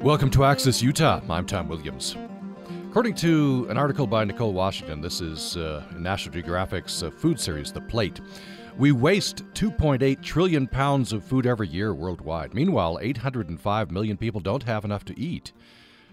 Welcome to Access Utah. I'm Tom Williams. According to an article by Nicole Washington, this is uh, National Geographic's uh, food series, The Plate. We waste 2.8 trillion pounds of food every year worldwide. Meanwhile, 805 million people don't have enough to eat.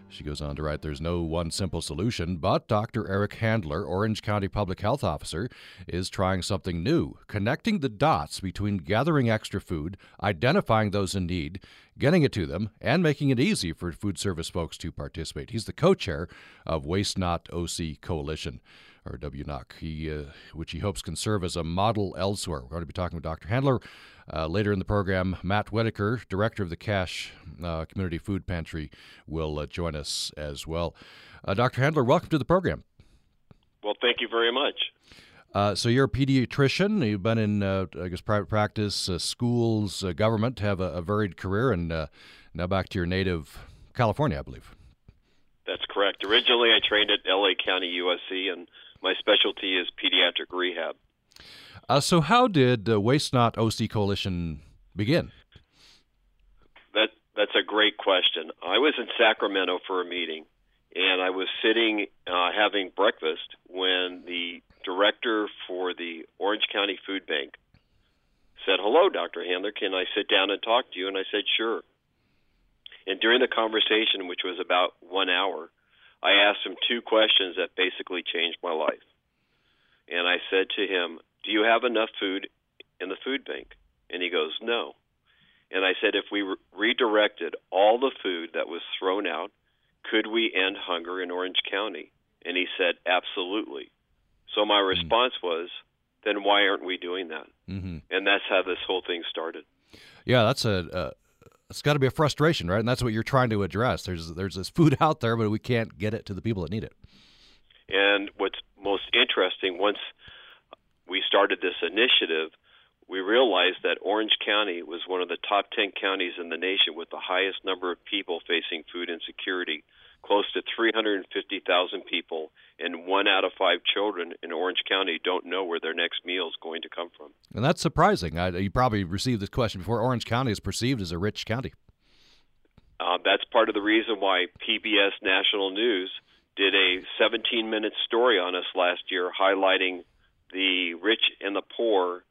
She goes on to write There's no one simple solution, but Dr. Eric Handler, Orange County Public Health Officer, is trying something new, connecting the dots between gathering extra food, identifying those in need, getting it to them, and making it easy for food service folks to participate. He's the co chair of Waste Not OC Coalition or WNOC, he, uh, which he hopes can serve as a model elsewhere. We're going to be talking with Dr. Handler uh, later in the program. Matt Whitaker, director of the Cache uh, Community Food Pantry, will uh, join us as well. Uh, Dr. Handler, welcome to the program. Well, thank you very much. Uh, so you're a pediatrician. You've been in, I guess, private practice, schools, government. Have a, a varied career, and now back to your native California, I believe. That's correct. Originally, I trained at LA County USC, and my specialty is pediatric rehab. Uh, so, how did the Waste Not OC Coalition begin? That that's a great question. I was in Sacramento for a meeting, and I was sitting uh, having breakfast when the director for the Orange County Food Bank said, "Hello, Dr. Handler. Can I sit down and talk to you?" And I said, "Sure." And during the conversation, which was about one hour, I asked him two questions that basically changed my life. And I said to him, Do you have enough food in the food bank? And he goes, No. And I said, If we re- redirected all the food that was thrown out, could we end hunger in Orange County? And he said, Absolutely. So my mm-hmm. response was, Then why aren't we doing that? Mm-hmm. And that's how this whole thing started. Yeah, that's a, it's got to be a frustration, right? And that's what you're trying to address. There's there's this food out there, but we can't get it to the people that need it. And what's most interesting, once we started this initiative, we realized that Orange County was one of the top 10 counties in the nation with the highest number of people facing food insecurity close to 350,000 people, and one out of five children in Orange County don't know where their next meal is going to come from. And that's surprising. I, you probably received this question before. Orange County is perceived as a rich county. Uh, that's part of the reason why PBS National News did a 17 minute story on us last year highlighting the rich and the poor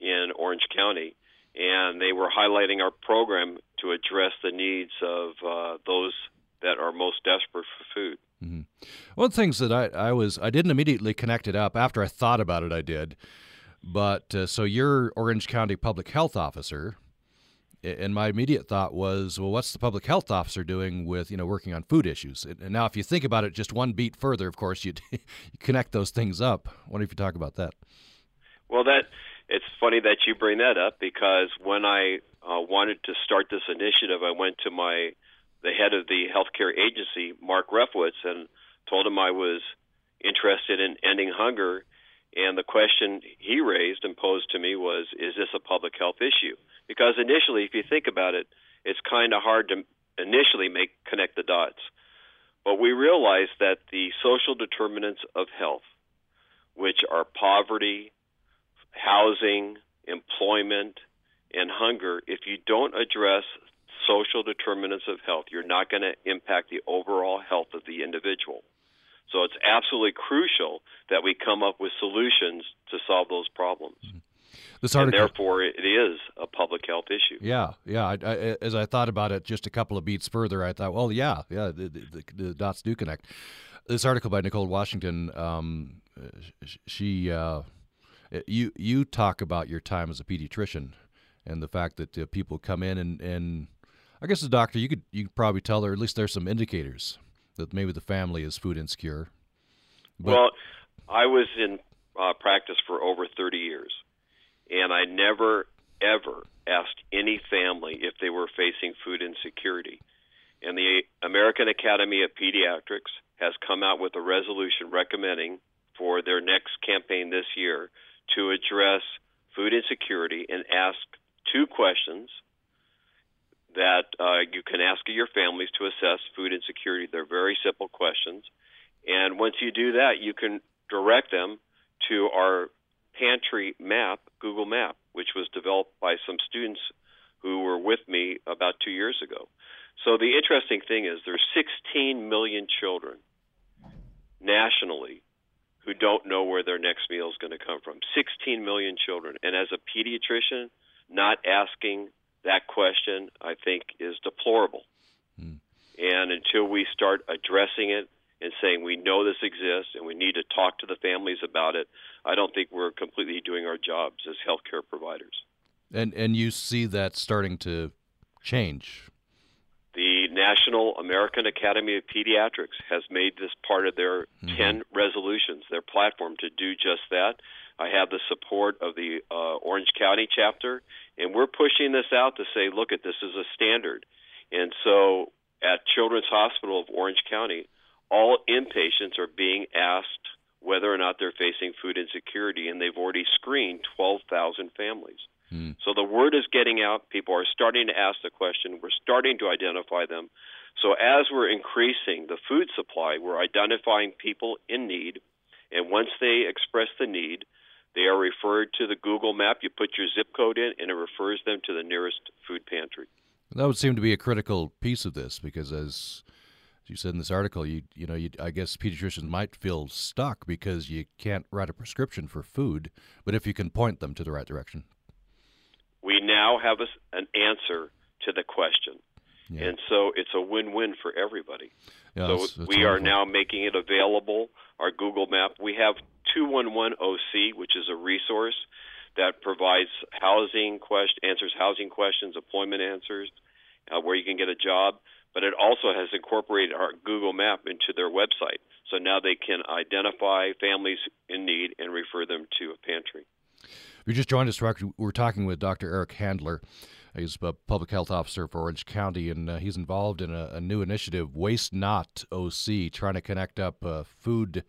in Orange County. And they were highlighting our program to address the needs of uh, those that are most desperate for food. Mm-hmm. One of the things that I, I was I didn't immediately connect it up after I thought about it. I did, but uh, so you're Orange County Public Health Officer, and my immediate thought was, well, what's the public health officer doing with you know working on food issues? And now, if you think about it just one beat further, of course, you connect those things up. I wonder if you talk about that. Well, that it's funny that you bring that up because when I uh, wanted to start this initiative, I went to my the head of the healthcare agency, Mark Refowitz, and told him I was interested in ending hunger. And the question he raised and posed to me was, is this a public health issue? Because initially, if you think about it, it's kind of hard to initially make connect the dots. But we realized that the social determinants of health, which are poverty, housing, employment, and hunger, if you don't address social determinants of health. You're not going to impact the overall health of the individual. So it's absolutely crucial that we come up with solutions to solve those problems. Mm-hmm. This article, and therefore, it is a public health issue. Yeah, yeah. I, I, as I thought about it just a couple of beats further, I thought, well, yeah, yeah, the, the, the dots do connect. This article by Nicole Washington, um, she, uh, you, you talk about your time as a pediatrician and the fact that uh, people come in and, and I guess a doctor, you could you could probably tell, or at least there's some indicators that maybe the family is food insecure. But, well, I was in uh, practice for over 30 years, and I never ever asked any family if they were facing food insecurity. And the American Academy of Pediatrics has come out with a resolution recommending for their next campaign this year to address food insecurity and ask two questions that uh, you can ask your families to assess food insecurity. They're very simple questions. And once you do that, you can direct them to our pantry map, Google Map, which was developed by some students who were with me about two years ago. So the interesting thing is there's 16 million children nationally who don't know where their next meal is going to come from. 16 million children. And as a pediatrician, not asking that question, I think, is deplorable. Mm. And until we start addressing it and saying we know this exists and we need to talk to the families about it, I don't think we're completely doing our jobs as healthcare providers. And and you see that starting to change. The National American Academy of Pediatrics has made this part of their mm-hmm. 10 resolutions, their platform to do just that. I have the support of the uh, Orange County chapter, and we're pushing this out to say, look, at this is a standard. And so at Children's Hospital of Orange County, all inpatients are being asked whether or not they're facing food insecurity, and they've already screened 12,000 families. Mm. So the word is getting out. People are starting to ask the question. We're starting to identify them. So as we're increasing the food supply, we're identifying people in need. And once they express the need, they are referred to the Google map. You put your zip code in, and it refers them to the nearest food pantry. That would seem to be a critical piece of this because, as you said in this article, you you know, you, I guess pediatricians might feel stuck because you can't write a prescription for food, but if you can point them to the right direction we now have a, an answer to the question. Yeah. And so it's a win-win for everybody. Yeah, so that's, that's we wonderful. are now making it available. Our Google Map. We have 211 OC, which is a resource that provides housing quest answers housing questions, employment answers, uh, where you can get a job. But it also has incorporated our Google Map into their website, so now they can identify families in need and refer them to a pantry. If you just joined us, we're talking with Dr. Eric Handler. He's a public health officer for Orange County, and uh, he's involved in a, a, new initiative, Waste Not OC, trying to connect up uh, food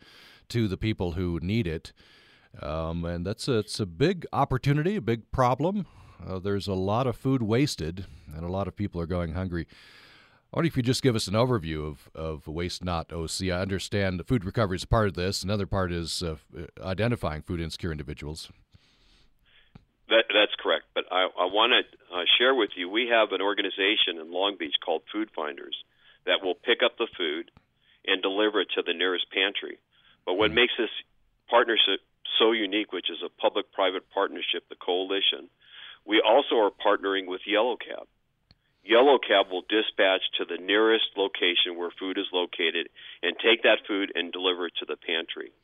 to the people who need it. Um, and that's a, it's a big opportunity, a big problem. Uh, there's a lot of food wasted, and a lot of people are going hungry. I wonder if you just give us an overview of, of Waste Not OC. I understand food recovery is part of this. Another part is uh, identifying food insecure individuals. That. But I, I want to uh, share with you we have an organization in Long Beach called Food Finders that will pick up the food and deliver it to the nearest pantry. But what mm-hmm. makes this partnership so unique, which is a public private partnership, the coalition, we also are partnering with Yellow Cab. Yellow Cab will dispatch to the nearest location where food is located and take that food and deliver it to the pantry.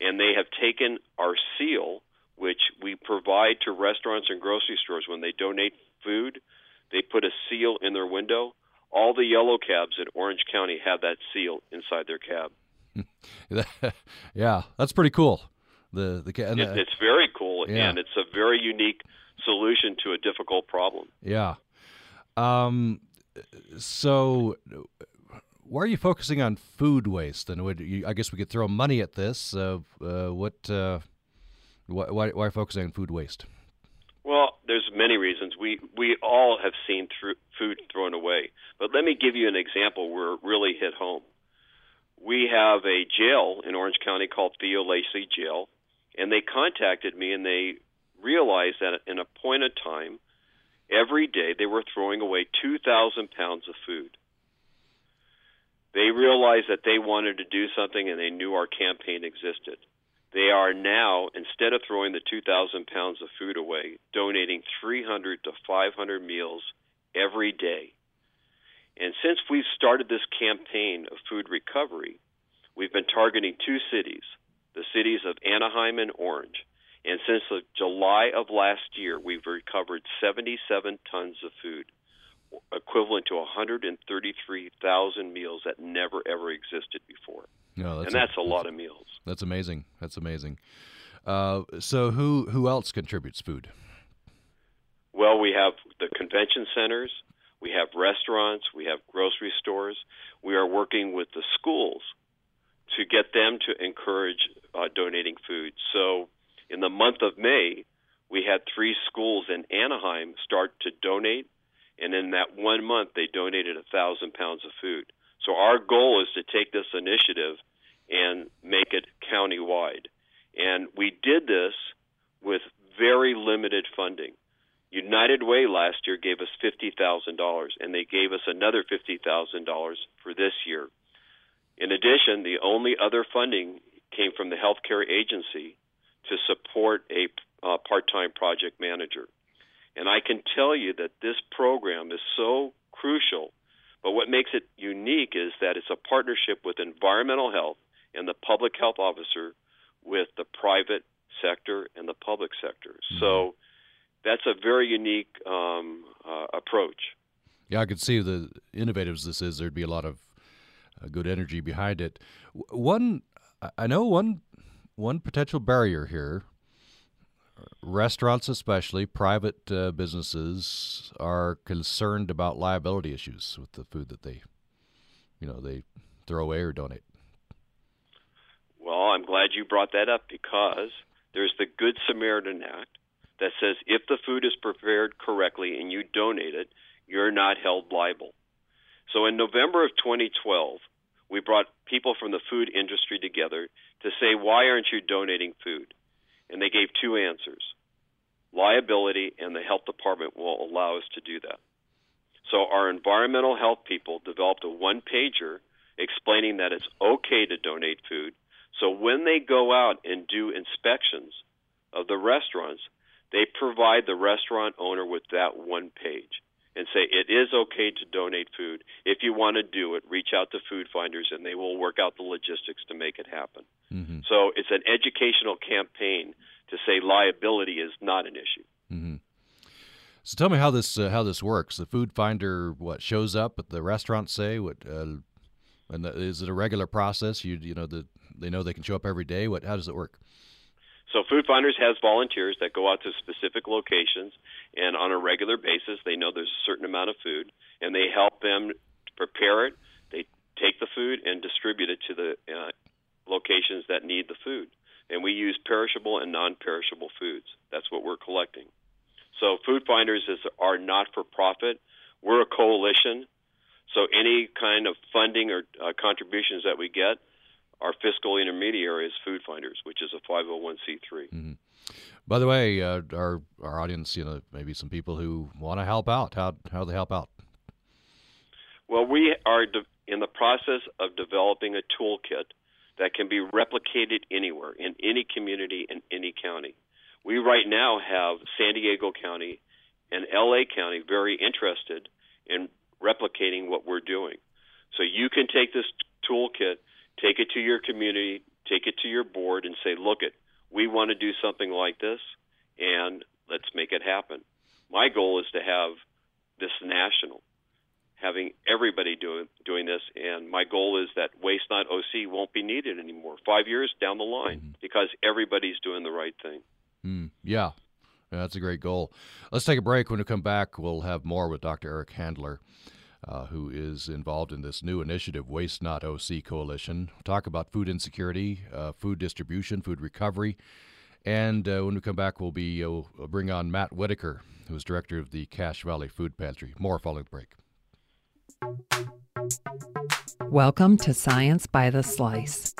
And they have taken our seal which we provide to restaurants and grocery stores when they donate food. They put a seal in their window. All the yellow cabs in Orange County have that seal inside their cab. yeah, that's pretty cool. The the it, it's very cool, yeah. and it's a very unique solution to a difficult problem. Yeah. Um. So, why are you focusing on food waste? And you, I guess we could throw money at this. Uh, uh, what uh, why, why, why focusing on food waste? Well, there's many reasons. We we all have seen food thrown away, but let me give you an example where it really hit home. We have a jail in Orange County called Theo Lacy Jail, and they contacted me and they realized that in a point of time, every day they were throwing away 2,000 pounds of food. They realized that they wanted to do something and they knew our campaign existed. They are now, instead of throwing the 2,000 pounds of food away, donating 300 to 500 meals every day. And since we've started this campaign of food recovery, we've been targeting two cities, the cities of Anaheim and Orange. And since July of last year, we've recovered 77 tons of food, equivalent to 133,000 meals that never ever existed before. No, that's and that's a, a lot of meals. That's amazing. That's amazing. Uh, so, who who else contributes food? Well, we have the convention centers, we have restaurants, we have grocery stores. We are working with the schools to get them to encourage uh, donating food. So, in the month of May, we had three schools in Anaheim start to donate, and in that one month, they donated a thousand pounds of food. So our goal is to take this initiative and make it countywide. And we did this with very limited funding. United Way last year gave us $50,000, and they gave us another $50,000 for this year. In addition, the only other funding came from the healthcare agency to support a uh, part time project manager. And I can tell you that this program is so crucial. But what makes it unique is that it's a partnership with environmental health and the public health officer with the private sector and the public sector. Mm-hmm. So that's a very unique um, uh, approach. Yeah, I could see the innovative this is. There'd be a lot of uh, good energy behind it. One, I know one, one potential barrier here. Restaurants, especially private uh, businesses, are concerned about liability issues with the food that they, you know, they throw away or donate. Well, I'm glad you brought that up because there's the Good Samaritan Act that says if the food is prepared correctly and you donate it, you're not held liable. So in November of 2012, we brought people from the food industry together to say, why aren't you donating food? And they gave two answers liability and the health department will allow us to do that. So our environmental health people developed a one pager explaining that it's okay to donate food. So when they go out and do inspections of the restaurants, they provide the restaurant owner with that one page and say it is okay to donate food. If you want to do it, reach out to Food Finders and they will work out the logistics to make it happen. Mm-hmm. So it's an educational campaign to say liability is not an issue. Mm-hmm. So tell me how this uh, how this works. The Food Finder what shows up at the restaurant say what uh, and the, is it a regular process? You you know the, they know they can show up every day. What how does it work? So Food Finders has volunteers that go out to specific locations, and on a regular basis, they know there's a certain amount of food, and they help them prepare it. They take the food and distribute it to the uh, locations that need the food. And we use perishable and non-perishable foods. That's what we're collecting. So Food Finders is our not-for-profit. We're a coalition. So any kind of funding or uh, contributions that we get our fiscal intermediary is Food Finders, which is a 501c3. Mm-hmm. By the way, uh, our our audience, you know, maybe some people who want to help out. How how do they help out? Well, we are de- in the process of developing a toolkit that can be replicated anywhere in any community in any county. We right now have San Diego County and LA County very interested in replicating what we're doing. So you can take this toolkit take it to your community, take it to your board, and say, look, it, we want to do something like this, and let's make it happen. My goal is to have this national, having everybody doing doing this, and my goal is that Waste Not OC won't be needed anymore five years down the line mm-hmm. because everybody's doing the right thing. Mm, yeah. yeah, that's a great goal. Let's take a break. When we come back, we'll have more with Dr. Eric Handler uh, who is involved in this new initiative, Waste Not OC Coalition. We'll talk about food insecurity, uh, food distribution, food recovery. And uh, when we come back, we'll be uh, we'll bring on Matt Whitaker, who is director of the Cache Valley Food Pantry. More following the break. Welcome to Science by the Slice.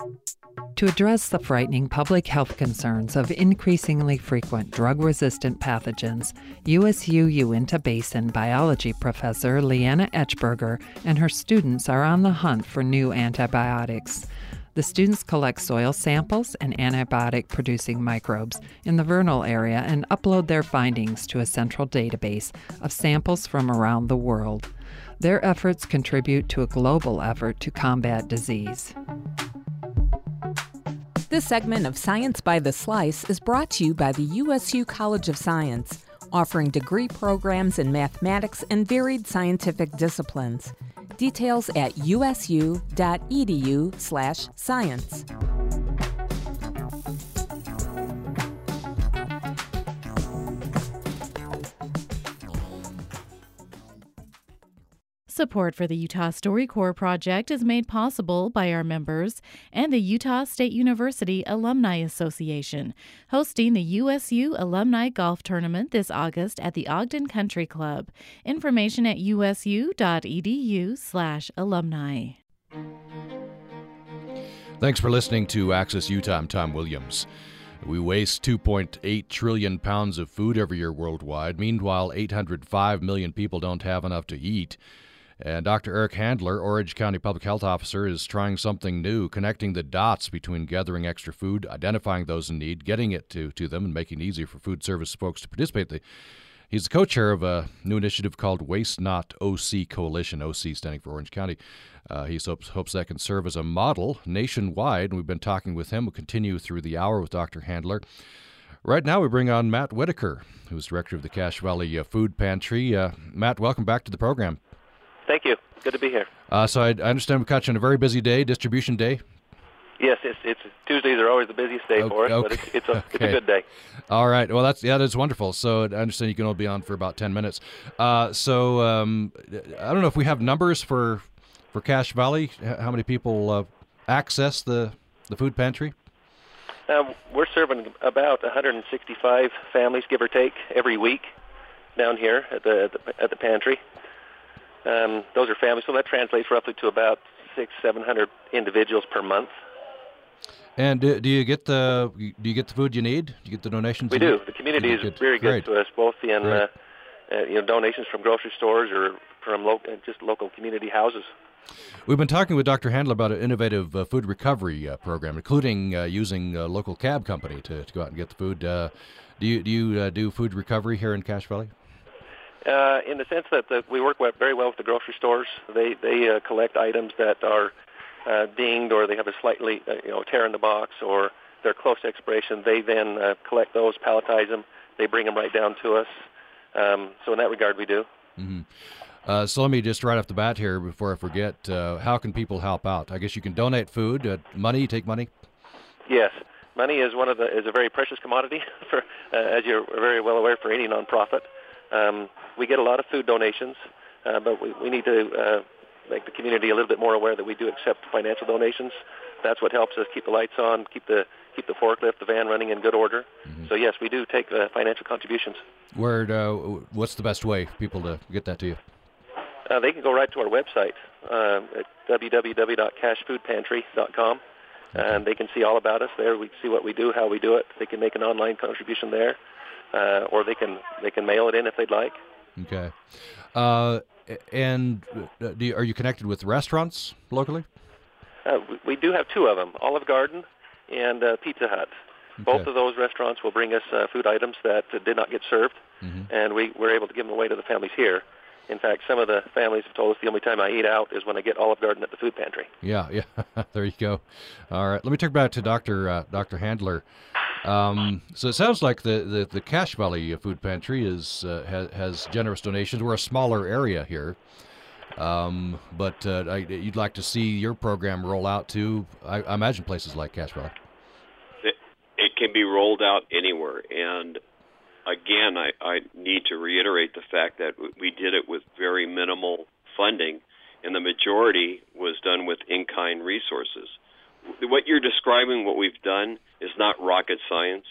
To address the frightening public health concerns of increasingly frequent drug resistant pathogens, USU Uinta Basin biology professor Leanna Etchberger and her students are on the hunt for new antibiotics. The students collect soil samples and antibiotic producing microbes in the vernal area and upload their findings to a central database of samples from around the world. Their efforts contribute to a global effort to combat disease. This segment of Science by the Slice is brought to you by the USU College of Science, offering degree programs in mathematics and varied scientific disciplines. Details at usu.edu/science. Support for the Utah StoryCorps project is made possible by our members and the Utah State University Alumni Association, hosting the USU Alumni Golf Tournament this August at the Ogden Country Club. Information at usu.edu/alumni. Thanks for listening to Access Utah. I'm Tom Williams. We waste 2.8 trillion pounds of food every year worldwide. Meanwhile, 805 million people don't have enough to eat. And Dr. Eric Handler, Orange County Public Health Officer, is trying something new, connecting the dots between gathering extra food, identifying those in need, getting it to, to them, and making it easier for food service folks to participate. He's the co chair of a new initiative called Waste Not OC Coalition, OC standing for Orange County. Uh, he hopes, hopes that can serve as a model nationwide, and we've been talking with him. We'll continue through the hour with Dr. Handler. Right now, we bring on Matt Whitaker, who's director of the Cache Valley uh, Food Pantry. Uh, Matt, welcome back to the program. Thank you. Good to be here. Uh, so I, I, understand we caught you on a very busy day, distribution day. Yes, it's, it's Tuesdays are always the busiest day okay, for us, okay. but it's, it's, a, okay. it's a good day. All right. Well, that's yeah, that's wonderful. So I understand you can only be on for about ten minutes. Uh, so um, I don't know if we have numbers for for Cache Valley? How many people uh, access the the food pantry? Um, we're serving about 165 families, give or take, every week down here at the at the, at the pantry. Um, those are families, so that translates roughly to about six, seven hundred individuals per month. And do, do, you get the do you get the food you need? Do you get the donations? We do. Need? The community is very good Great. to us, both in uh, uh, you know donations from grocery stores or from lo- just local community houses. We've been talking with Dr. Handler about an innovative uh, food recovery uh, program, including uh, using a local cab company to, to go out and get the food. Uh, do you do you uh, do food recovery here in Cache Valley? Uh, in the sense that the, we work very well with the grocery stores. They they collect items that are dinged or they have a slightly you know tear in the box or they're close to expiration. They then collect those, palletize them, they bring them right down to us. Um, so in that regard, we do. Mm-hmm. Uh, so let me just right off the bat here, before I forget, uh, how can people help out? I guess you can donate food, uh, money. Take money. Yes, money is one of the is a very precious commodity for, uh, as you're very well aware, for any nonprofit. Um, we get a lot of food donations, uh, but we, we need to uh, make the community a little bit more aware that we do accept financial donations. That's what helps us keep the lights on, keep the keep the forklift, the van running in good order. Mm-hmm. So yes, we do take financial contributions. Where? what's the best way for people to get that to you? Uh, they can go right to our website uh, at www.cachefoodpantry.com, and they can see all about us there. We can see what we do, how we do it. They can make an online contribution there, uh, or they can they can mail it in if they'd like. Okay. Uh, and uh, you, are you connected with restaurants locally? Uh, we, we, do have two of them: Olive Garden and Pizza Hut. Okay. Both of those restaurants will bring us food items that did not get served, mm-hmm. and we, we're able to give them away to the families here. In fact, some of the families have told us the only time I eat out is when I get Olive Garden at the food pantry. Yeah, yeah. there you go. All right, let me turn back to Doctor uh, Doctor Handler. Um, so it sounds like the, the, the Cache Valley Food Pantry is uh, has, has, generous donations. We're a smaller area here, um, but uh, I, you'd like to see your program roll out to, I, I imagine, places like Cache Valley. It, it can be rolled out anywhere, and again, I, I need to reiterate the fact that we did it with very minimal funding, and the majority was done with in kind resources. What you're describing, what we've done, is not rocket science.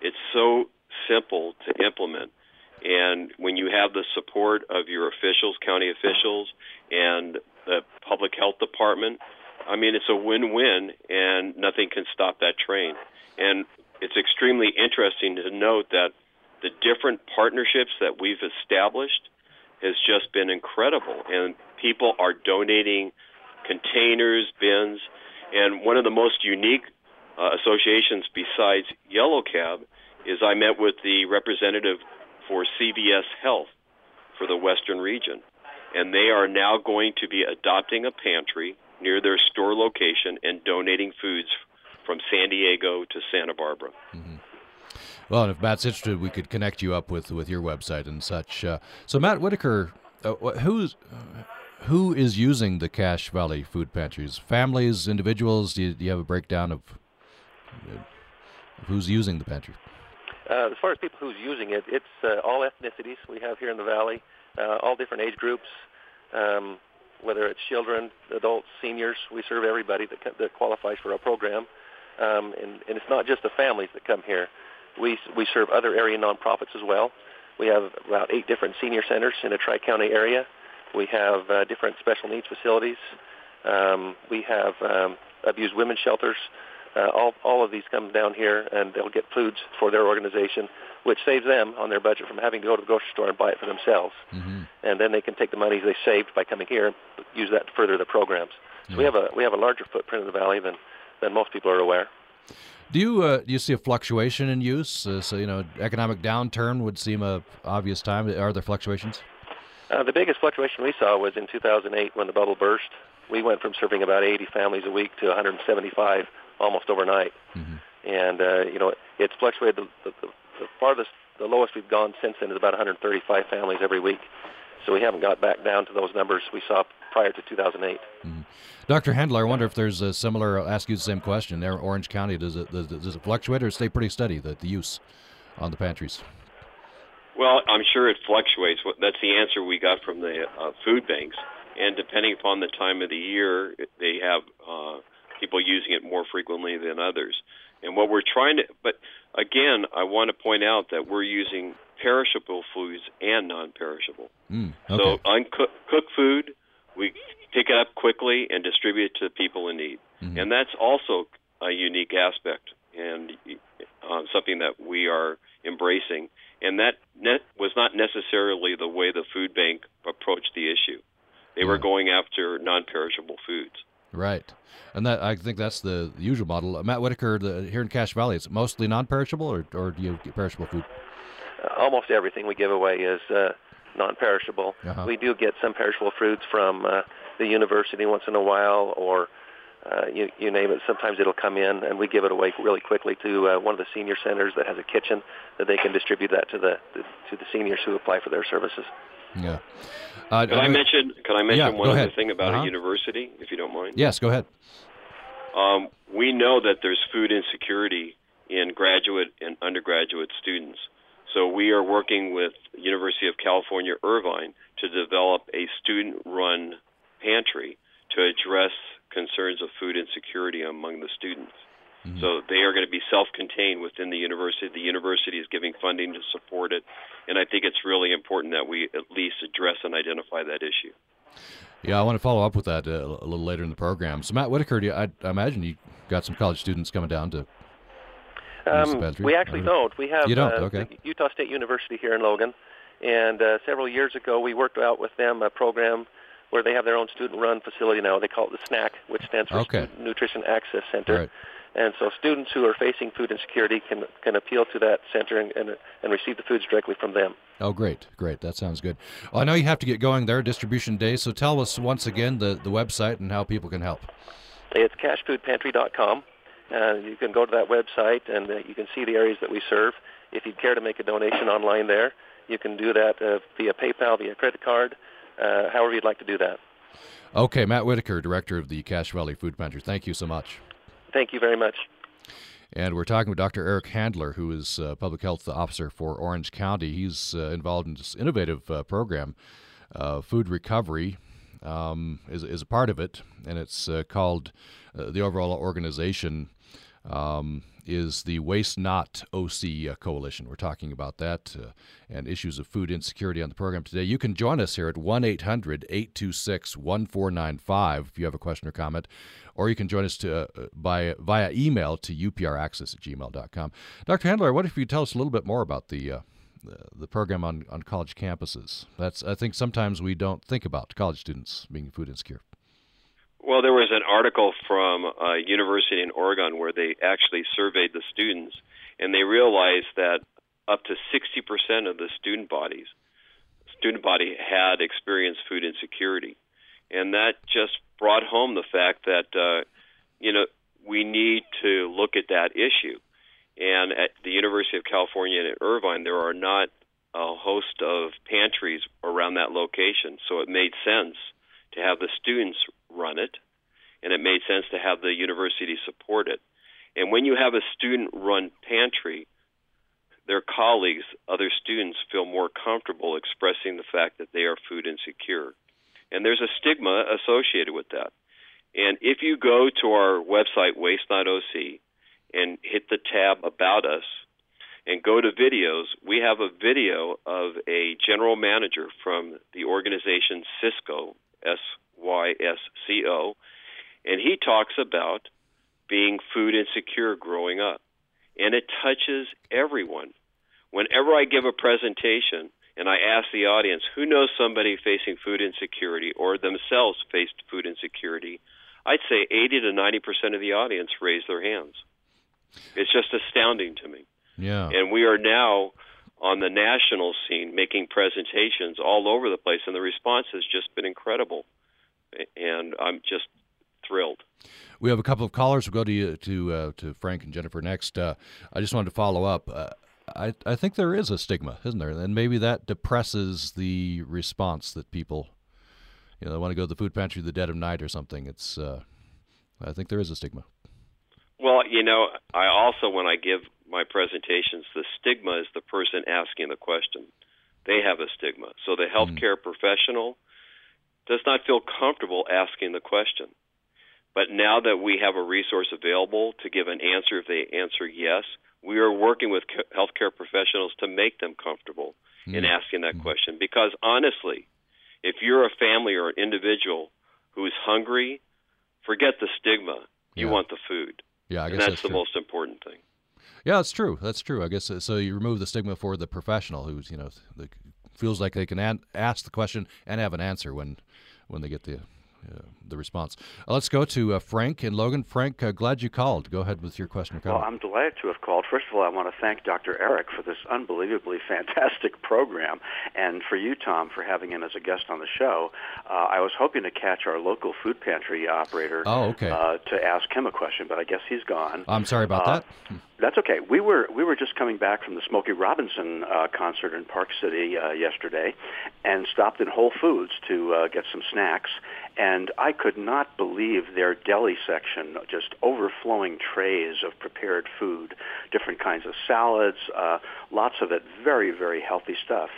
It's so simple to implement. And when you have the support of your officials, county officials, and the public health department, I mean, it's a win win, and nothing can stop that train. And it's extremely interesting to note that the different partnerships that we've established has just been incredible. And people are donating containers, bins, and one of the most unique uh, associations besides Yellow Cab is I met with the representative for CVS Health for the Western region. And they are now going to be adopting a pantry near their store location and donating foods from San Diego to Santa Barbara. Mm-hmm. Well, and if Matt's interested, we could connect you up with with your website and such. Uh, so, Matt Whitaker, uh, who's who is using the Cache Valley food pantries? Families, individuals? Do you, do you have a breakdown of who's using the pantry? Uh, as far as people who's using it, it's uh, all ethnicities we have here in the valley, uh, all different age groups. Um, whether it's children, adults, seniors, we serve everybody that, that qualifies for our program. Um, and, and it's not just the families that come here. We, we serve other area nonprofits as well. We have about eight different senior centers in a tri-county area. We have uh, different special needs facilities. Um, we have um, abused women's shelters. uh, all all of these come down here and they'll get foods for their organization, which saves them on their budget from having to go to the grocery store and buy it for themselves. Mm-hmm. And then they can take the money they saved by coming here and use that to further the programs. So we have a we have a larger footprint in the valley than than most people are aware. Do you uh, do you see a fluctuation in use? Uh, so you know, economic downturn would seem a obvious time. Are there fluctuations? Uh, the biggest fluctuation we saw was in 2008 when the bubble burst. We went from serving about 80 families a week to 175 almost overnight. Mm-hmm. And uh, you know, it's fluctuated. The, the, the farthest, the lowest we've gone since then is about 135 families every week. So we haven't got back down to those numbers we saw prior to 2008. Mm-hmm. Dr. Handler, I wonder if there's a similar. I'll ask you the same question. There, Orange County, does it does, does it fluctuate or stay pretty steady? The, the use on the pantries. Well, I'm sure it fluctuates. That's the answer we got from the uh, food banks. And depending upon the time of the year, they have uh, people using it more frequently than others. And what we're trying to, but again, I want to point out that we're using perishable foods and non-perishable. Mm, okay. So uncooked food, we pick it up quickly and distribute it to people in need. Mm-hmm. And that's also a unique aspect and uh, something that we are embracing. And that net was not necessarily the way the food bank approached the issue. They yeah. were going after non-perishable foods. Right, and that I think that's the usual model. Matt Whitaker, the, here in Cache Valley, it's mostly non-perishable, or, or do you get perishable food? Uh, almost everything we give away is uh, non-perishable. Uh-huh. We do get some perishable fruits from uh, the university once in a while, or uh, you, you name it. Sometimes it'll come in, and we give it away really quickly to uh, one of the senior centers that has a kitchen that they can distribute that to the, the to the seniors who apply for their services. Yeah. Uh, can I, mention? Can I mention yeah, one other thing about uh-huh. a university, if you don't mind? Yes, go ahead. Um, we know that there's food insecurity in graduate and undergraduate students. So we are working with University of California Irvine to develop a student-run pantry to address concerns of food insecurity among the students. Mm-hmm. So they are going to be self-contained within the university. The university is giving funding to support it, and I think it's really important that we at least address and identify that issue. Yeah, I want to follow up with that uh, a little later in the program. So, Matt Whitaker, you, I, I, imagine you got some college students coming down to. Um, we actually don't. We have you don't. Uh, okay. Utah State University here in Logan, and uh, several years ago we worked out with them a program where they have their own student-run facility now. They call it the SNAC, which stands for okay. Student Nutrition Access Center. Right. And so students who are facing food insecurity can can appeal to that center and, and, and receive the foods directly from them. Oh, great, great. That sounds good. Well, I know you have to get going there, distribution day. So tell us once again the, the website and how people can help. It's cachefoodpantry.com. Uh, you can go to that website and uh, you can see the areas that we serve. If you'd care to make a donation online there, you can do that uh, via PayPal, via credit card, uh, however you'd like to do that. Okay, Matt Whitaker, director of the Cache Valley Food Pantry. Thank you so much. Thank you very much. And we're talking with Dr. Eric Handler, who is uh, public health officer for Orange County. He's uh, involved in this innovative uh, program, uh, Food Recovery. Um, is, is a part of it, and it's uh, called uh, the overall organization um, is the Waste Not OC uh, Coalition. We're talking about that uh, and issues of food insecurity on the program today. You can join us here at 1 800 826 1495 if you have a question or comment, or you can join us to, uh, by, via email to upraccess at gmail.com. Dr. Handler, what if you tell us a little bit more about the uh, the program on, on college campuses. That's I think sometimes we don't think about college students being food insecure. Well, there was an article from a university in Oregon where they actually surveyed the students, and they realized that up to 60% of the student bodies, student body had experienced food insecurity, and that just brought home the fact that uh, you know we need to look at that issue. And at the University of California in Irvine, there are not a host of pantries around that location, so it made sense to have the students run it, and it made sense to have the university support it. And when you have a student run pantry, their colleagues, other students, feel more comfortable expressing the fact that they are food insecure. And there's a stigma associated with that. And if you go to our website, Waste Not OC, and hit the tab About Us, and go to videos, we have a video of a general manager from the organization Sysco, S Y S C O, and he talks about being food insecure growing up. And it touches everyone. Whenever I give a presentation and I ask the audience who knows somebody facing food insecurity or themselves faced food insecurity, I'd say 80 to 90% of the audience raise their hands. It's just astounding to me. Yeah. And we are now on the national scene making presentations all over the place, and the response has just been incredible. And I'm just thrilled. We have a couple of callers. We'll go to you, to uh, to Frank and Jennifer next. Uh, I just wanted to follow up. Uh, I I think there is a stigma, isn't there? And maybe that depresses the response that people, you know, they want to go to the food pantry the dead of night or something. It's uh, I think there is a stigma. Well, you know, I also when I give my presentations, the stigma is the person asking the question. They have a stigma. So the healthcare mm. professional does not feel comfortable asking the question. But now that we have a resource available to give an answer if they answer yes, we are working with healthcare professionals to make them comfortable mm. in asking that mm. question. Because honestly, if you're a family or an individual who is hungry, forget the stigma. You yeah. want the food. Yeah, I guess and that's, that's the true. most important thing. Yeah, that's true. That's true. I guess uh, so. You remove the stigma for the professional who's you know feels like they can an- ask the question and have an answer when when they get the the response. Uh, let's go to uh, Frank and Logan. Frank, uh, glad you called. Go ahead with your question. Well, I'm delighted to have called. First of all, I want to thank Dr. Eric for this unbelievably fantastic program, and for you, Tom, for having him as a guest on the show. Uh, I was hoping to catch our local food pantry operator oh, okay. Uh, to ask him a question, but I guess he's gone. I'm sorry about that. That's okay. We were we were just coming back from the Smokey Robinson uh, concert in Park City uh, yesterday, and stopped in Whole Foods to uh, get some snacks. And I could not believe their deli section, just overflowing trays of prepared food, different kinds of salads, uh, lots of it, very very healthy stuff.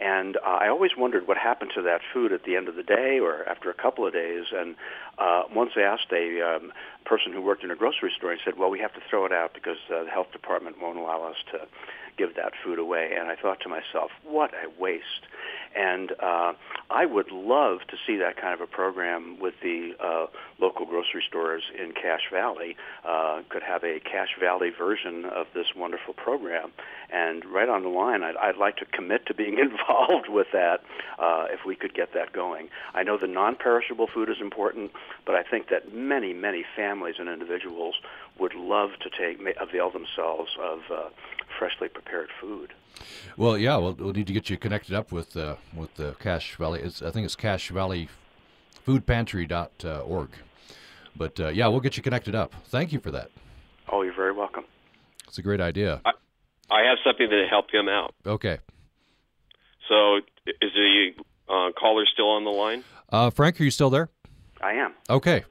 And uh, I always wondered what happened to that food at the end of the day or after a couple of days. And uh, once I asked a um, person who worked in a grocery store and said, well, we have to throw it out because uh, the health department won't allow us to give that food away. And I thought to myself, what a waste. And uh, I would love to see that kind of a program with the uh, local grocery stores in Cache Valley. Uh, could have a Cache Valley version of this wonderful program. And right on the line, I'd, I'd like to commit to being involved with that uh, if we could get that going. I know the non-perishable food is important, but I think that many, many families and individuals would love to take avail themselves of uh, freshly prepared food. Well, yeah, we'll, we'll need to get you connected up with uh, with the Cache Valley. It's, I think it's Cache Valley Food Pantry dot org. But uh, yeah, we'll get you connected up. Thank you for that. Oh, you're very welcome. It's a great idea. I, I have something to help him out. Okay. So, is the uh, caller still on the line? Uh, Frank, are you still there? I am. Okay.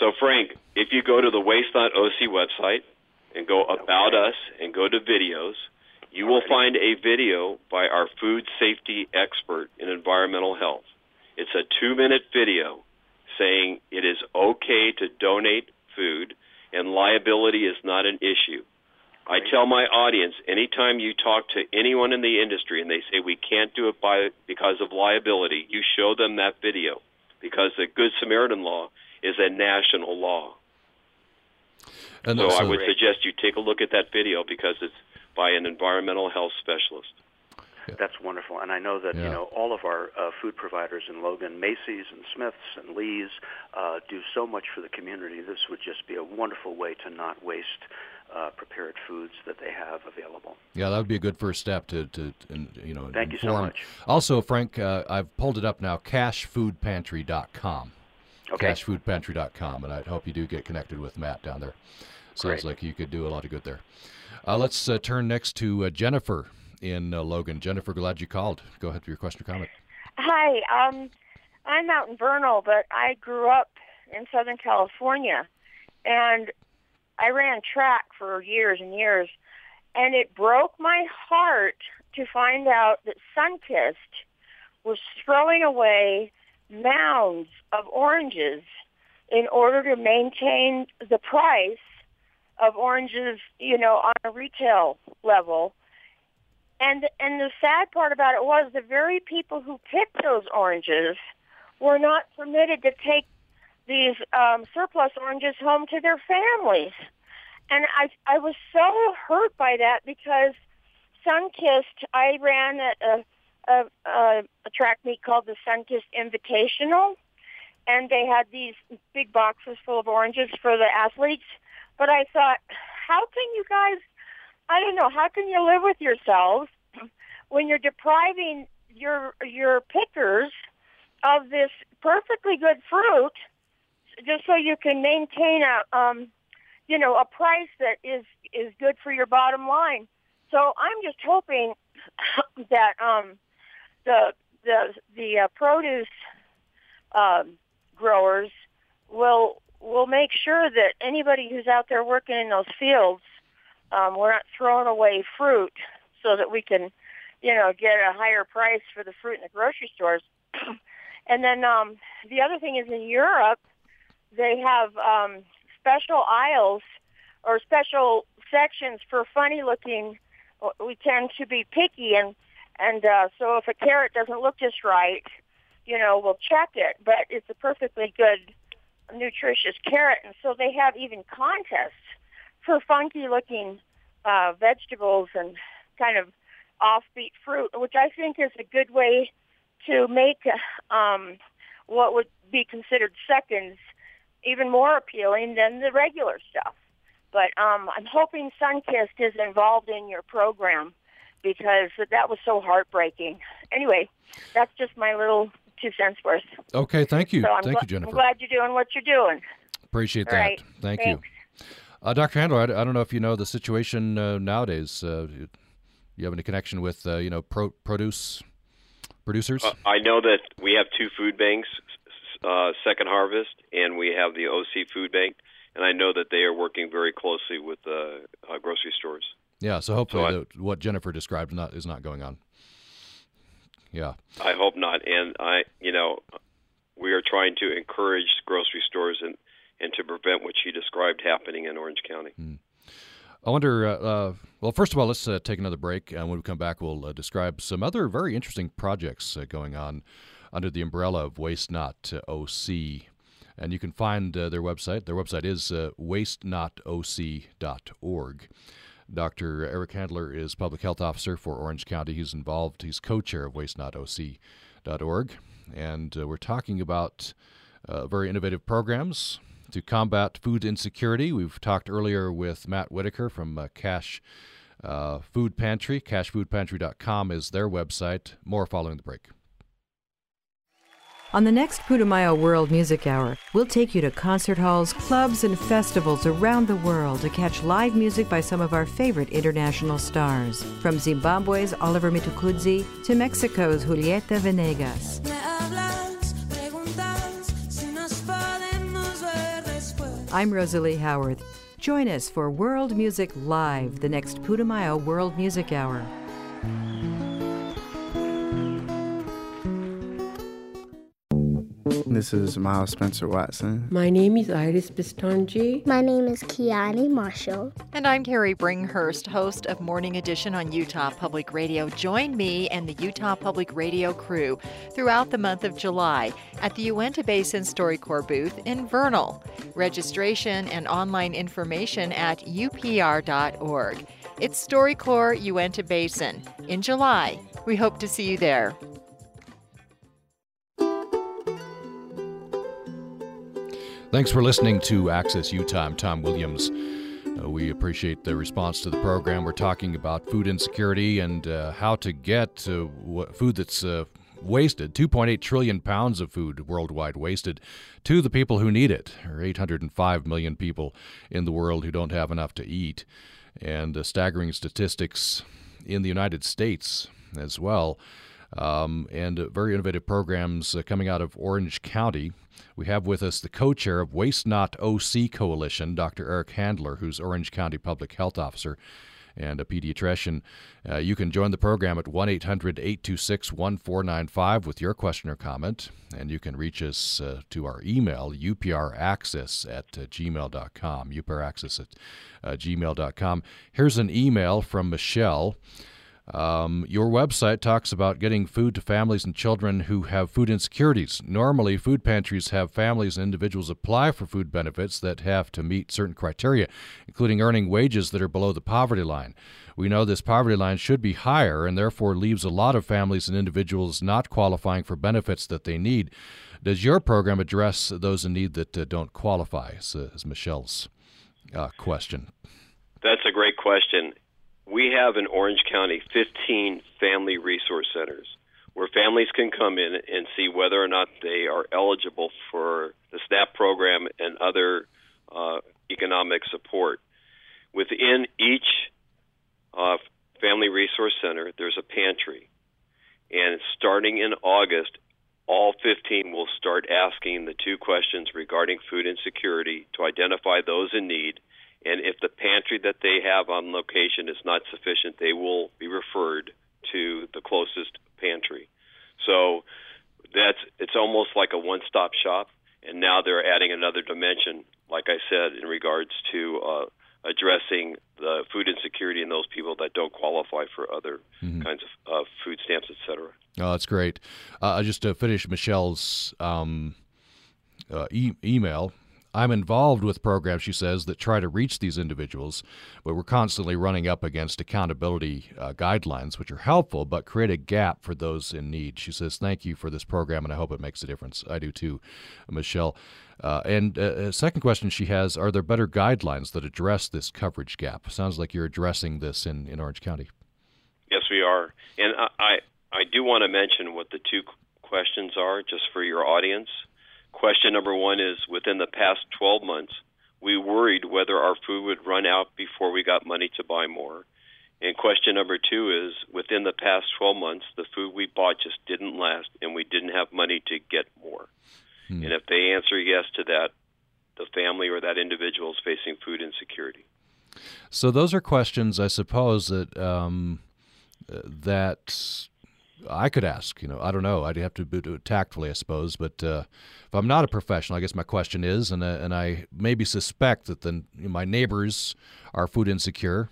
So, Frank, if you go to the Waste.OC website and go About. Us and go to videos, you will find a video by our food safety expert in environmental health. It's a two minute video saying it is okay to donate food and liability is not an issue. I tell my audience anytime you talk to anyone in the industry and they say we can't do it by because of liability, you show them that video because the Good Samaritan law is a national law. And so I would great. suggest you take a look at that video because it's by an environmental health specialist. Yeah. That's wonderful, and I know that yeah. you know all of our uh, food providers in Logan, Macey's and Smiths and Lee's, uh, do so much for the community. This would just be a wonderful way to not waste uh, prepared foods that they have available. Yeah, that would be a good first step to, to, to you know. Thank inform. you so much. Also, Frank, uh, I've pulled it up now. CacheFoodPantry.com. Okay. CacheFoodPantry.com, and I hope you do get connected with Matt down there. Sounds Great. like you could do a lot of good there. Uh, let's uh, turn next to uh, Jennifer in uh, Logan. Jennifer, glad you called. Go ahead with your question or comment. Hi, um, I'm out in Vernal, but I grew up in Southern California, and I ran track for years and years, and it broke my heart to find out that Sunkist was throwing away mounds of oranges in order to maintain the price of oranges, you know, on a retail level. And and the sad part about it was the very people who picked those oranges were not permitted to take these um, surplus oranges home to their families. And I I was so hurt by that because Sunkist, I ran a, a, a, a track meet called the Sunkist Invitational, and they had these big boxes full of oranges for the athletes. But I thought, how can you guys, I don't know, how can you live with yourselves when you're depriving your your pickers of this perfectly good fruit just so you can maintain a um you know a price that is is good for your bottom line so i'm just hoping that um the the the uh, produce um growers will will make sure that anybody who's out there working in those fields um we're not throwing away fruit so that we can you know get a higher price for the fruit in the grocery stores and then um the other thing is in europe they have um, special aisles or special sections for funny looking. We tend to be picky, and and uh, so if a carrot doesn't look just right, you know, we'll check it. But it's a perfectly good, nutritious carrot, and so they have even contests for funky looking uh, vegetables and kind of offbeat fruit, which I think is a good way to make um, what would be considered seconds even more appealing than the regular stuff. But um, I'm hoping Sunkist is involved in your program because that was so heartbreaking. Anyway, that's just my little two cents worth. Okay, thank you. So thank gl- you, Jennifer. I'm glad you're doing what you're doing. Appreciate All that. right. Thank Thanks. you. Uh, Dr. Handler, I, I don't know if you know the situation uh, nowadays. Uh, you- you have any connection with, uh, you know, pro- produce producers? Uh, I know that we have two food banks, uh, Second Harvest, and we have the OC Food Bank, and I know that they are working very closely with uh, uh, grocery stores. yeah, so hopefully I- the, what Jennifer described not, is not going on. Yeah. I hope not, and I, you know, we are trying to encourage grocery stores and and to prevent what she described happening in Orange County. I wonder. Uh, uh, well, first of all, let's uh, take another break, and when we come back, we'll uh, describe some other very interesting projects uh, going on under the umbrella of Waste Not OC. And you can find uh, their website. Their website is uh, wastenotoc.org. Dr. Eric Handler is public health officer for Orange County. He's involved. He's co-chair of wastenotoc.org, and uh, we're talking about uh, very innovative programs to combat food insecurity. We've talked earlier with Matt Whitaker from uh, Cache uh, Food Pantry. CacheFoodPantry.com is their website. More following the break. On the next Putumayo World Music Hour, we'll take you to concert halls, clubs, and festivals around the world to catch live music by some of our favorite international stars. From Zimbabwe's Oliver Mtukudzi to Mexico's Julieta Venegas. I'm Rosalie Howard. Join us for World Music Live, the next Putumayo World Music Hour. This is Miles Spencer Watson. My name is Iris Bistanji. My name is Kiani Marshall. And I'm Carrie Bringhurst, host of Morning Edition on Utah Public Radio. Join me and the Utah Public Radio crew throughout the month of July at the Uinta Basin StoryCorps booth in Vernal. Registration and online information at upr.org. It's StoryCorps Uinta Basin in July. We hope to see you there. Thanks for listening to Access Utah. I'm Tom Williams. Uh, we appreciate the response to the program. We're talking about food insecurity and uh, how to get uh, food that's uh, wasted 2.8 trillion pounds of food worldwide wasted to the people who need it. Are 805 million people in the world who don't have enough to eat. And uh, staggering statistics in the United States as well. Um, and uh, very innovative programs uh, coming out of Orange County. We have with us the co chair of Waste Not OC Coalition, Dr. Eric Handler, who's Orange County Public Health Officer and a pediatrician. Uh, you can join the program at 1 800 826 1495 with your question or comment. And you can reach us uh, to our email, upraccess at uh, gmail.com. upraccess at uh, gmail.com. Here's an email from Michelle. Um, your website talks about getting food to families and children who have food insecurities. Normally, food pantries have families and individuals apply for food benefits that have to meet certain criteria, including earning wages that are below the poverty line. We know this poverty line should be higher and therefore leaves a lot of families and individuals not qualifying for benefits that they need. Does your program address those in need that uh, don't qualify? Is, uh, is Michelle's uh, question. That's a great question we have in Orange County 15 family resource centers where families can come in and see whether or not they are eligible for the SNAP program and other uh, economic support. Within each uh, family resource center, there's a pantry. And starting in August, all 15 will start asking the two questions regarding food insecurity to identify those in need and if the pantry that they have on location is not sufficient, they will be referred to the closest pantry. So that's it's almost like a one-stop shop. And now they're adding another dimension, like I said, in regards to uh, addressing the food insecurity in those people that don't qualify for other mm-hmm. kinds of uh, food stamps, et cetera. Oh, that's great. Uh, just to finish Michelle's um, uh, e- email, I'm involved with programs, she says, that try to reach these individuals, but we're constantly running up against accountability uh, guidelines, which are helpful, but create a gap for those in need. She says, Thank you for this program, and I hope it makes a difference. I do too, Michelle. Uh, and uh, a second question she has Are there better guidelines that address this coverage gap? Sounds like you're addressing this in, in Orange County. Yes, we are. And I, I do want to mention what the two questions are just for your audience. Question number one is within the past 12 months, we worried whether our food would run out before we got money to buy more. And question number two is within the past 12 months, the food we bought just didn't last and we didn't have money to get more. Hmm. And if they answer yes to that, the family or that individual is facing food insecurity. So those are questions, I suppose, that um, that I could ask. You know, I don't know. I'd have to do it tactfully, I suppose. But uh, if I'm not a professional, I guess my question is, and uh, and I maybe suspect that then you know, my neighbors are food insecure.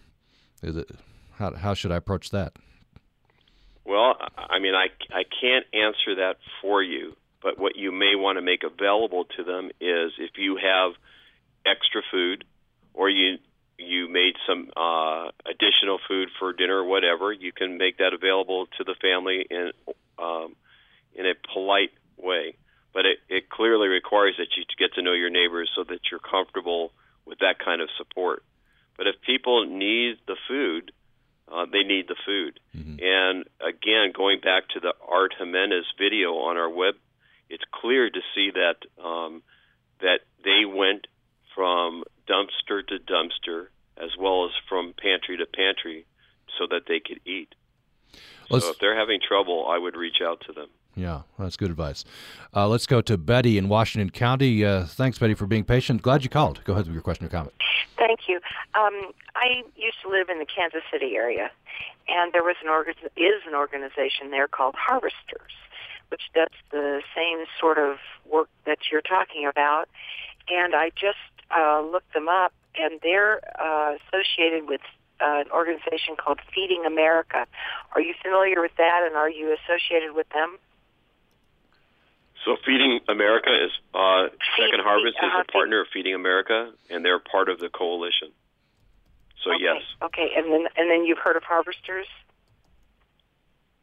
It, how how should I approach that? Well, I mean, I I can't answer that for you. But what you may want to make available to them is if you have extra food, or you you made some uh, additional food for dinner or whatever, you can make that available to the family in um, in a polite way. But it, it clearly requires that you get to know your neighbors so that you're comfortable with that kind of support. But if people need the food, uh, they need the food. Mm-hmm. And again, going back to the Art Jimenez video on our web, it's clear to see that um, that they went from dumpster to dumpster as well as from pantry to pantry so that they could eat. Let's, so if they're having trouble, I would reach out to them. Yeah, that's good advice. Uh, let's go to Betty in Washington County. Uh, thanks, Betty, for being patient. Glad you called. Go ahead with your question or comment. Thank you. Um, I used to live in the Kansas City area, and there was an organ- is an organization there called Harvesters, which does the same sort of work that you're talking about. And I just uh, looked them up, and they're uh, associated with uh, an organization called Feeding America. Are you familiar with that, and are you associated with them? So, Feeding America is uh, Second Harvest is a uh, partner of Feeding America, and they're part of the coalition. So, okay. yes. Okay, and then and then you've heard of Harvesters.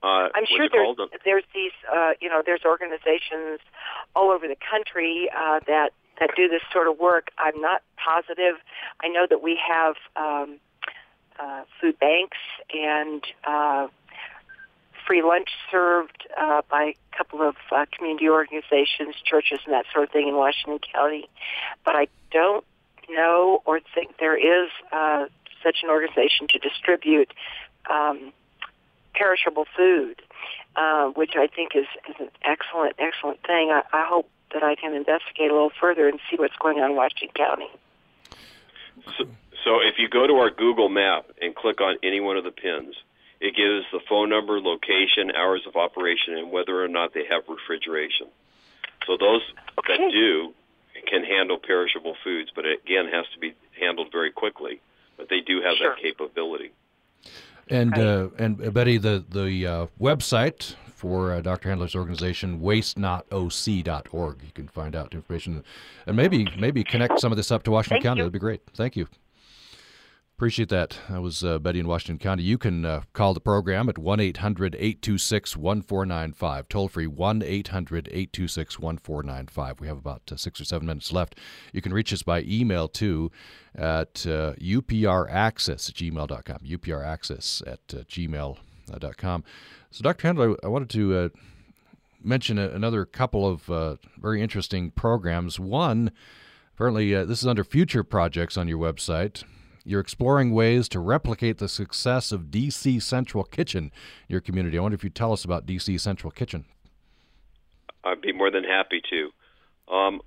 Uh, I'm sure there's, there's these, uh, you know, there's organizations all over the country uh, that that do this sort of work. I'm not positive. I know that we have um, uh, food banks and uh, free lunch served uh, by a couple of uh, community organizations, churches, and that sort of thing in Washington County. But I don't know or think there is uh, such an organization to distribute um, perishable food, uh, which I think is, is an excellent, excellent thing. I, I hope that I can investigate a little further and see what's going on in Washington County. So, so if you go to our Google map and click on any one of the pins, it gives the phone number, location, hours of operation, and whether or not they have refrigeration. So those okay. that do can handle perishable foods, but it again has to be handled very quickly. But they do have sure. that capability. And uh, and Betty, the the uh, website for uh, Dr. Handler's organization, wastenotoc.org. You can find out information and maybe maybe connect some of this up to Washington Thank County. you. That'd be great. Thank you. Appreciate that. That was uh, Betty in Washington County. You can uh, call the program at 1 800 826 1495. Toll free 1 800 826 1495. We have about uh, six or seven minutes left. You can reach us by email too at uh, upraccess at gmail.com. upraccess at uh, gmail.com. So, Dr. Handler, I wanted to uh, mention a, another couple of uh, very interesting programs. One, apparently, uh, this is under future projects on your website. You're exploring ways to replicate the success of DC Central Kitchen in your community. I wonder if you'd tell us about DC Central Kitchen. I'd be more than happy to. Um,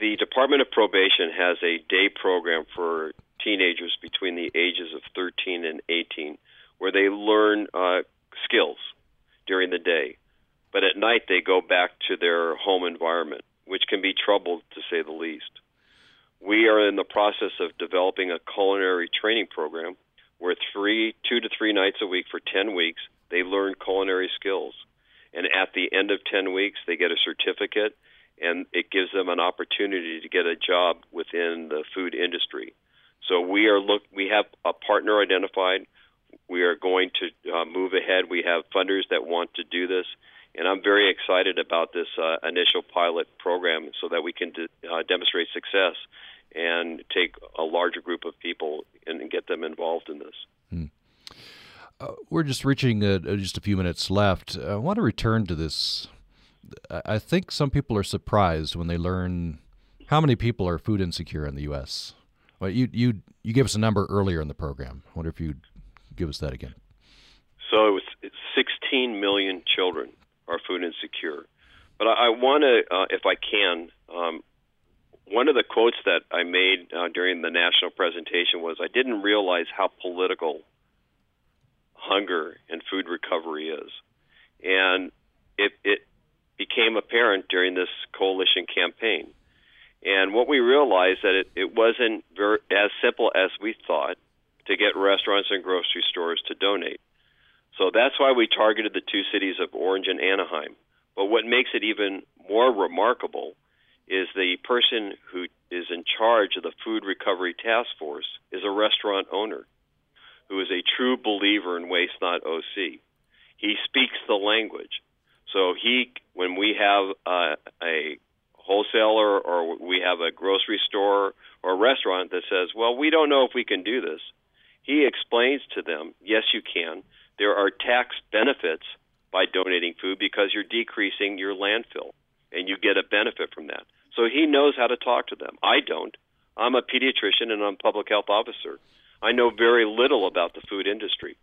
the Department of Probation has a day program for teenagers between the ages of 13 and 18 where they learn uh, skills during the day. But at night, they go back to their home environment, which can be troubled to say the least. We are in the process of developing a culinary training program where three, two to three nights a week for 10 weeks, they learn culinary skills. And at the end of 10 weeks, they get a certificate, and it gives them an opportunity to get a job within the food industry. So we are look. We have a partner identified. We are going to uh, move ahead. We have funders that want to do this, and I'm very excited about this uh, initial pilot program so that we can de- uh, demonstrate success and take a larger group of people and, get them involved in this. Uh, we're just reaching uh, uh, just a few minutes left. I want to return to this. I I think some people are surprised when they learn how many people are food insecure in the U.S. Well, you you you gave us a number earlier in the program. I wonder if you'd give us that again. So it was it's 16 million children are food insecure. But I, I want to, uh, if I can, um, one of the quotes that I made uh, during the national presentation was, "I didn't realize how political hunger and food recovery is," and it, it became apparent during this coalition campaign. And what we realized that it, it wasn't very, as simple as we thought to get restaurants and grocery stores to donate. So that's why we targeted the two cities of Orange and Anaheim. But what makes it even more remarkable is the person who is in charge of the Food Recovery Task Force is a restaurant owner who is a true believer in Waste Not OC. He speaks the language. So he, when we have a wholesaler or we have a grocery store or a restaurant that says, "Well, we don't know if we can do this," he explains to them, "Yes, you can. There are tax benefits by donating food because you're decreasing your landfill, and you get a benefit from that." So he knows how to talk to them. I don't. I'm a pediatrician and I'm a public health officer. I know very little about the food industry.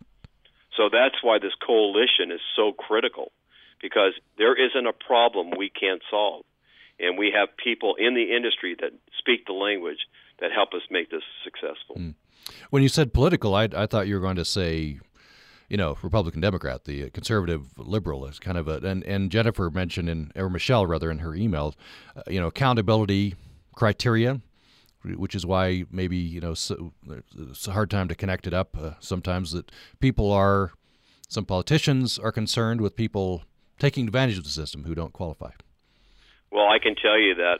So that's why this coalition is so critical because there isn't a problem we can't solve. And we have people in the industry that speak the language that help us make this successful. Hmm. When you said political, I, I thought you were going to say, you know, Republican Democrat, the conservative liberal is kind of a, and, and Jennifer mentioned in, or Michelle rather, in her email, uh, you know, accountability criteria, which is why maybe, you know, so, it's a hard time to connect it up uh, sometimes that people are, some politicians are concerned with people taking advantage of the system who don't qualify. Well, I can tell you that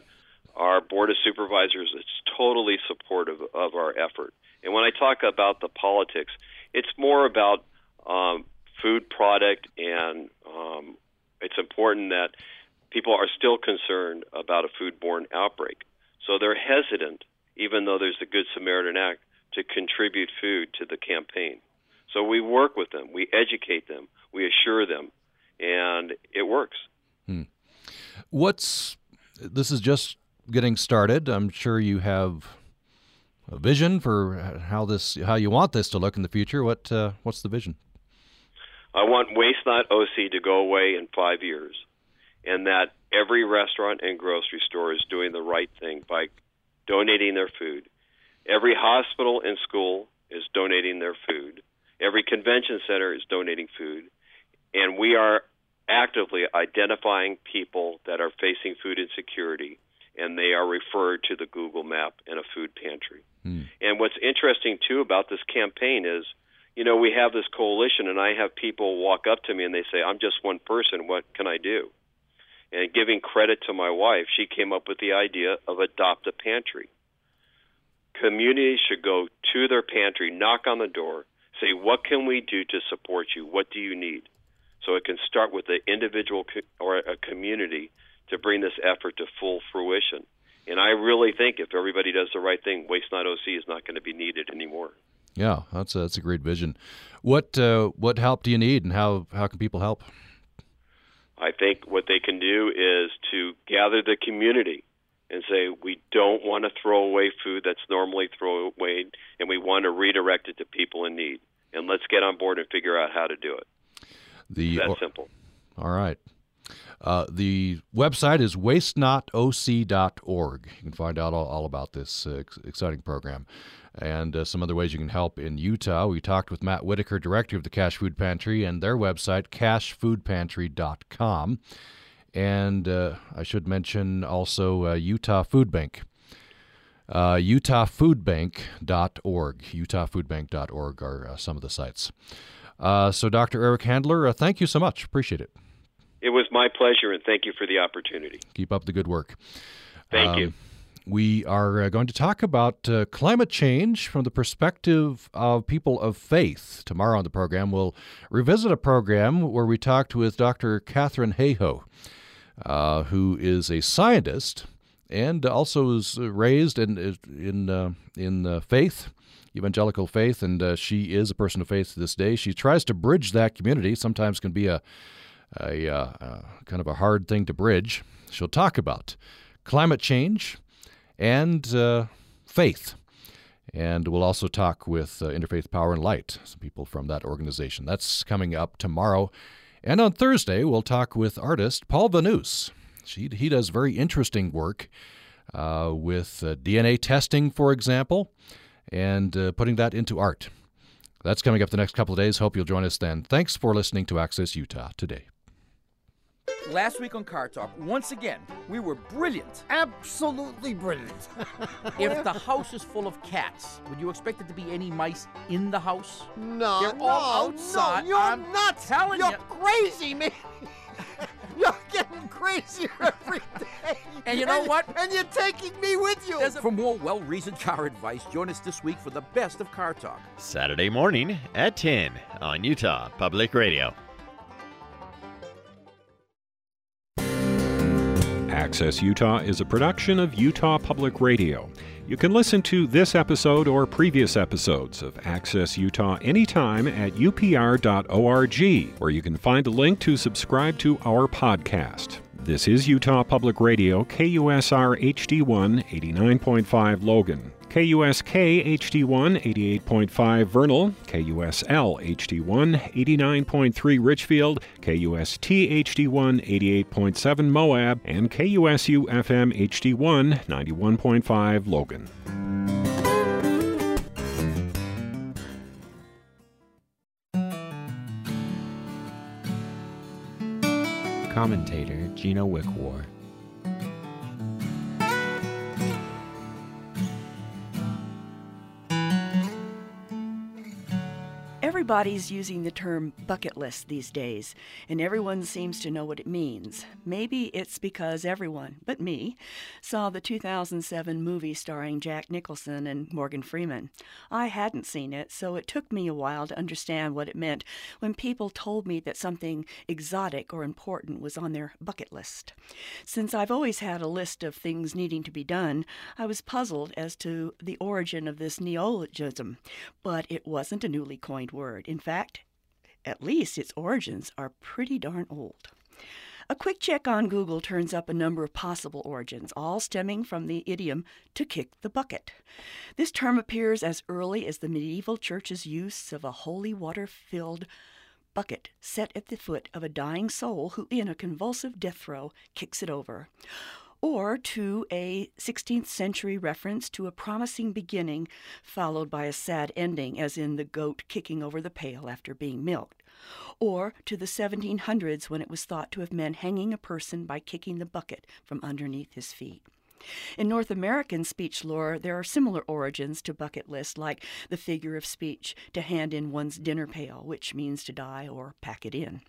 our board of supervisors is totally supportive of our effort. And when I talk about the politics, it's more about um, food product, and um, it's important that people are still concerned about a foodborne outbreak. So they're hesitant, even though there's the Good Samaritan Act, to contribute food to the campaign. So we work with them, we educate them, we assure them, and it works. Hmm. What's this is just getting started. I'm sure you have a vision for how this how you want this to look in the future. What uh, what's the vision? I want Waste Not OC to go away in five years, and that every restaurant and grocery store is doing the right thing by donating their food. Every hospital and school is donating their food. Every convention center is donating food. And we are actively identifying people that are facing food insecurity, and they are referred to the Google map and a food pantry. Hmm. And what's interesting, too, about this campaign is you know, we have this coalition, and I have people walk up to me and they say, I'm just one person. What can I do? And giving credit to my wife, she came up with the idea of adopt a pantry. Communities should go to their pantry, knock on the door, say, What can we do to support you? What do you need? So it can start with the individual co- or a community to bring this effort to full fruition. And I really think if everybody does the right thing, Waste Not OC is not going to be needed anymore. Yeah, that's a, that's a great vision. What uh, what help do you need, and how how can people help? I think what they can do is to gather the community and say we don't want to throw away food that's normally thrown away, and we want to redirect it to people in need. And let's get on board and figure out how to do it. The that or, simple. All right. Uh, the website is wastenotoc.org. You can find out all, all about this uh, exciting program and uh, some other ways you can help in Utah. We talked with Matt Whitaker, director of the Cache Food Pantry, and their website, cachefoodpantry.com. And uh, I should mention also uh, Utah Food Bank. Uh, UtahFoodBank.org. UtahFoodBank.org are some of the sites. So, Dr. Eric Handler, thank you so much. Appreciate it. It was my pleasure, and thank you for the opportunity. Keep up the good work. Thank Um, you. We are uh, going to talk about uh, climate change from the perspective of people of faith. Tomorrow on the program, we'll revisit a program where we talked with Dr. Katharine Hayhoe, uh, who is a scientist and also is raised in in uh, in uh, faith, evangelical faith, and uh, she is a person of faith to this day. She tries to bridge that community. Sometimes can be a a uh, uh, kind of a hard thing to bridge. She'll talk about climate change and uh, faith. And we'll also talk with uh, Interfaith Power and Light, some people from that organization. That's coming up tomorrow. And on Thursday, we'll talk with artist Paul Vanouse. She, he does very interesting work uh, with uh, DNA testing, for example, and putting that into art. That's coming up the next couple of days. Hope you'll join us then. Thanks for listening to Access Utah today. Last week on Car Talk, once again, we were brilliant. Absolutely brilliant. if the house is full of cats, would you expect there to be any mice in the house? No, They're no, all outside. no, you're I'm nuts. telling you're you. crazy, man. you're getting crazier every day. And you know what? And you're taking me with you. For more well reasoned car advice, join us this week for the best of Car Talk. Saturday morning at 10 on Utah Public Radio. Access Utah is a production of Utah Public Radio. You can listen to this episode or previous episodes of Access Utah anytime at upr.org, where you can find a link to subscribe to our podcast. This is Utah Public Radio, KUSR HD1 89.5 Logan. KUSK HD1 88.5 Vernal, KUSL HD1 89.3 Richfield, KUST HD1 88.7 Moab, and KUSU FM HD1 91.5 Logan. Commentator Gina Wickwar. Everybody's using the term bucket list these days, and everyone seems to know what it means. Maybe it's because everyone, but me, saw the 2007 movie starring Jack Nicholson and Morgan Freeman. I hadn't seen it, so it took me a while to understand what it meant when people told me that something exotic or important was on their bucket list. Since I've always had a list of things needing to be done, I was puzzled as to the origin of this neologism, but it wasn't a newly coined word. In fact, at least its origins are pretty darn old. A quick check on Google turns up a number of possible origins, all stemming from the idiom to kick the bucket. This term appears as early as the medieval church's use of a holy water filled bucket set at the foot of a dying soul who, in a convulsive death throe, kicks it over or to a 16th century reference to a promising beginning followed by a sad ending, as in the goat kicking over the pail after being milked, or to the 1700s when it was thought to have meant hanging a person by kicking the bucket from underneath his feet. In North American speech lore, there are similar origins to bucket list, like the figure of speech to hand in one's dinner pail, which means to die or pack it in.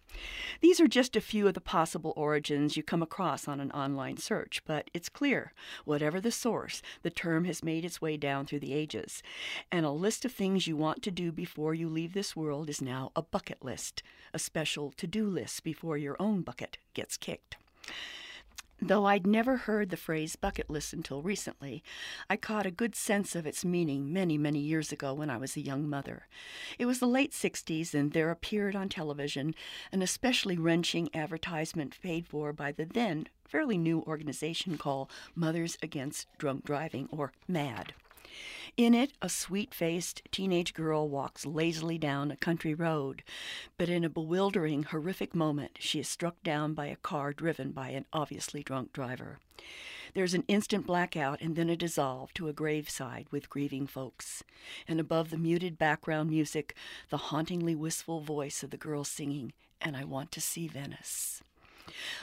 These are just a few of the possible origins you come across on an online search, but it's clear, whatever the source, the term has made its way down through the ages. And a list of things you want to do before you leave this world is now a bucket list, a special to do list before your own bucket gets kicked. Though I'd never heard the phrase bucket list until recently, I caught a good sense of its meaning many, many years ago when I was a young mother. It was the late 60s, and there appeared on television an especially wrenching advertisement paid for by the then fairly new organization called Mothers Against Drunk Driving, or MADD. In it, a sweet faced teenage girl walks lazily down a country road, but in a bewildering, horrific moment, she is struck down by a car driven by an obviously drunk driver. There's an instant blackout and then a dissolve to a graveside with grieving folks. And above the muted background music, the hauntingly wistful voice of the girl singing, And I Want to See Venice.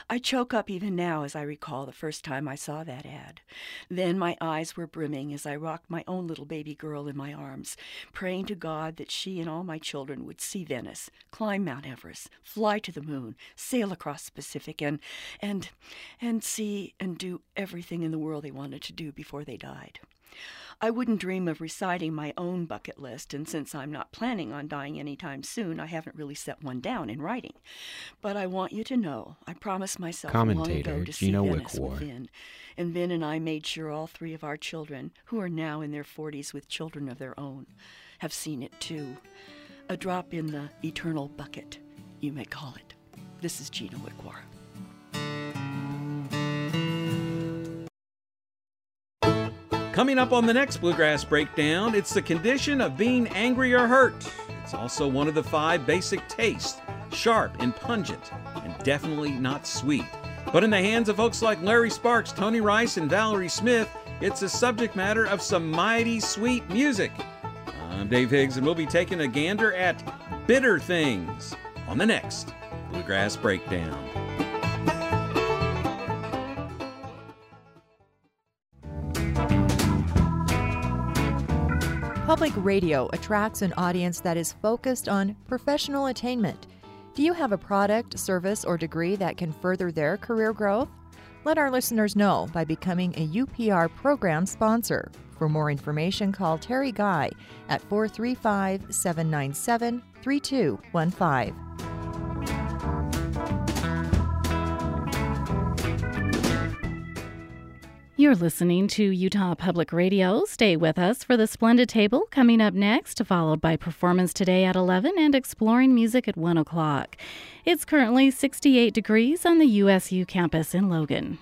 I choke up even now as I recall the first time I saw that ad. Then my eyes were brimming as I rocked my own little baby girl in my arms, praying to God that she and all my children would see Venice, climb Mount Everest, fly to the moon, sail across the Pacific, and and and see and do everything in the world they wanted to do before they died. I wouldn't dream of reciting my own bucket list, and since I'm not planning on dying anytime soon, I haven't really set one down in writing. But I want you to know, I promised myself long ago to Gina see Venice Wickwar. with Vin, and Vin and I made sure all three of our children, who are now in their 40s with children of their own, have seen it too. A drop in the eternal bucket, you may call it. This is Gina Wickwar. Coming up on the next Bluegrass Breakdown, it's the condition of being angry or hurt. It's also one of the five basic tastes sharp and pungent, and definitely not sweet. But in the hands of folks like Larry Sparks, Tony Rice, and Valerie Smith, it's a subject matter of some mighty sweet music. I'm Dave Higgs, and we'll be taking a gander at bitter things on the next Bluegrass Breakdown. Public radio attracts an audience that is focused on professional attainment. Do you have a product, service, or degree that can further their career growth? Let our listeners know by becoming a UPR program sponsor. For more information, call Terry Guy at 435 797 3215. You're listening to Utah Public Radio. Stay with us for the Splendid Table coming up next, followed by Performance Today at 11 and Exploring Music at 1 o'clock. It's currently 68 degrees on the USU campus in Logan.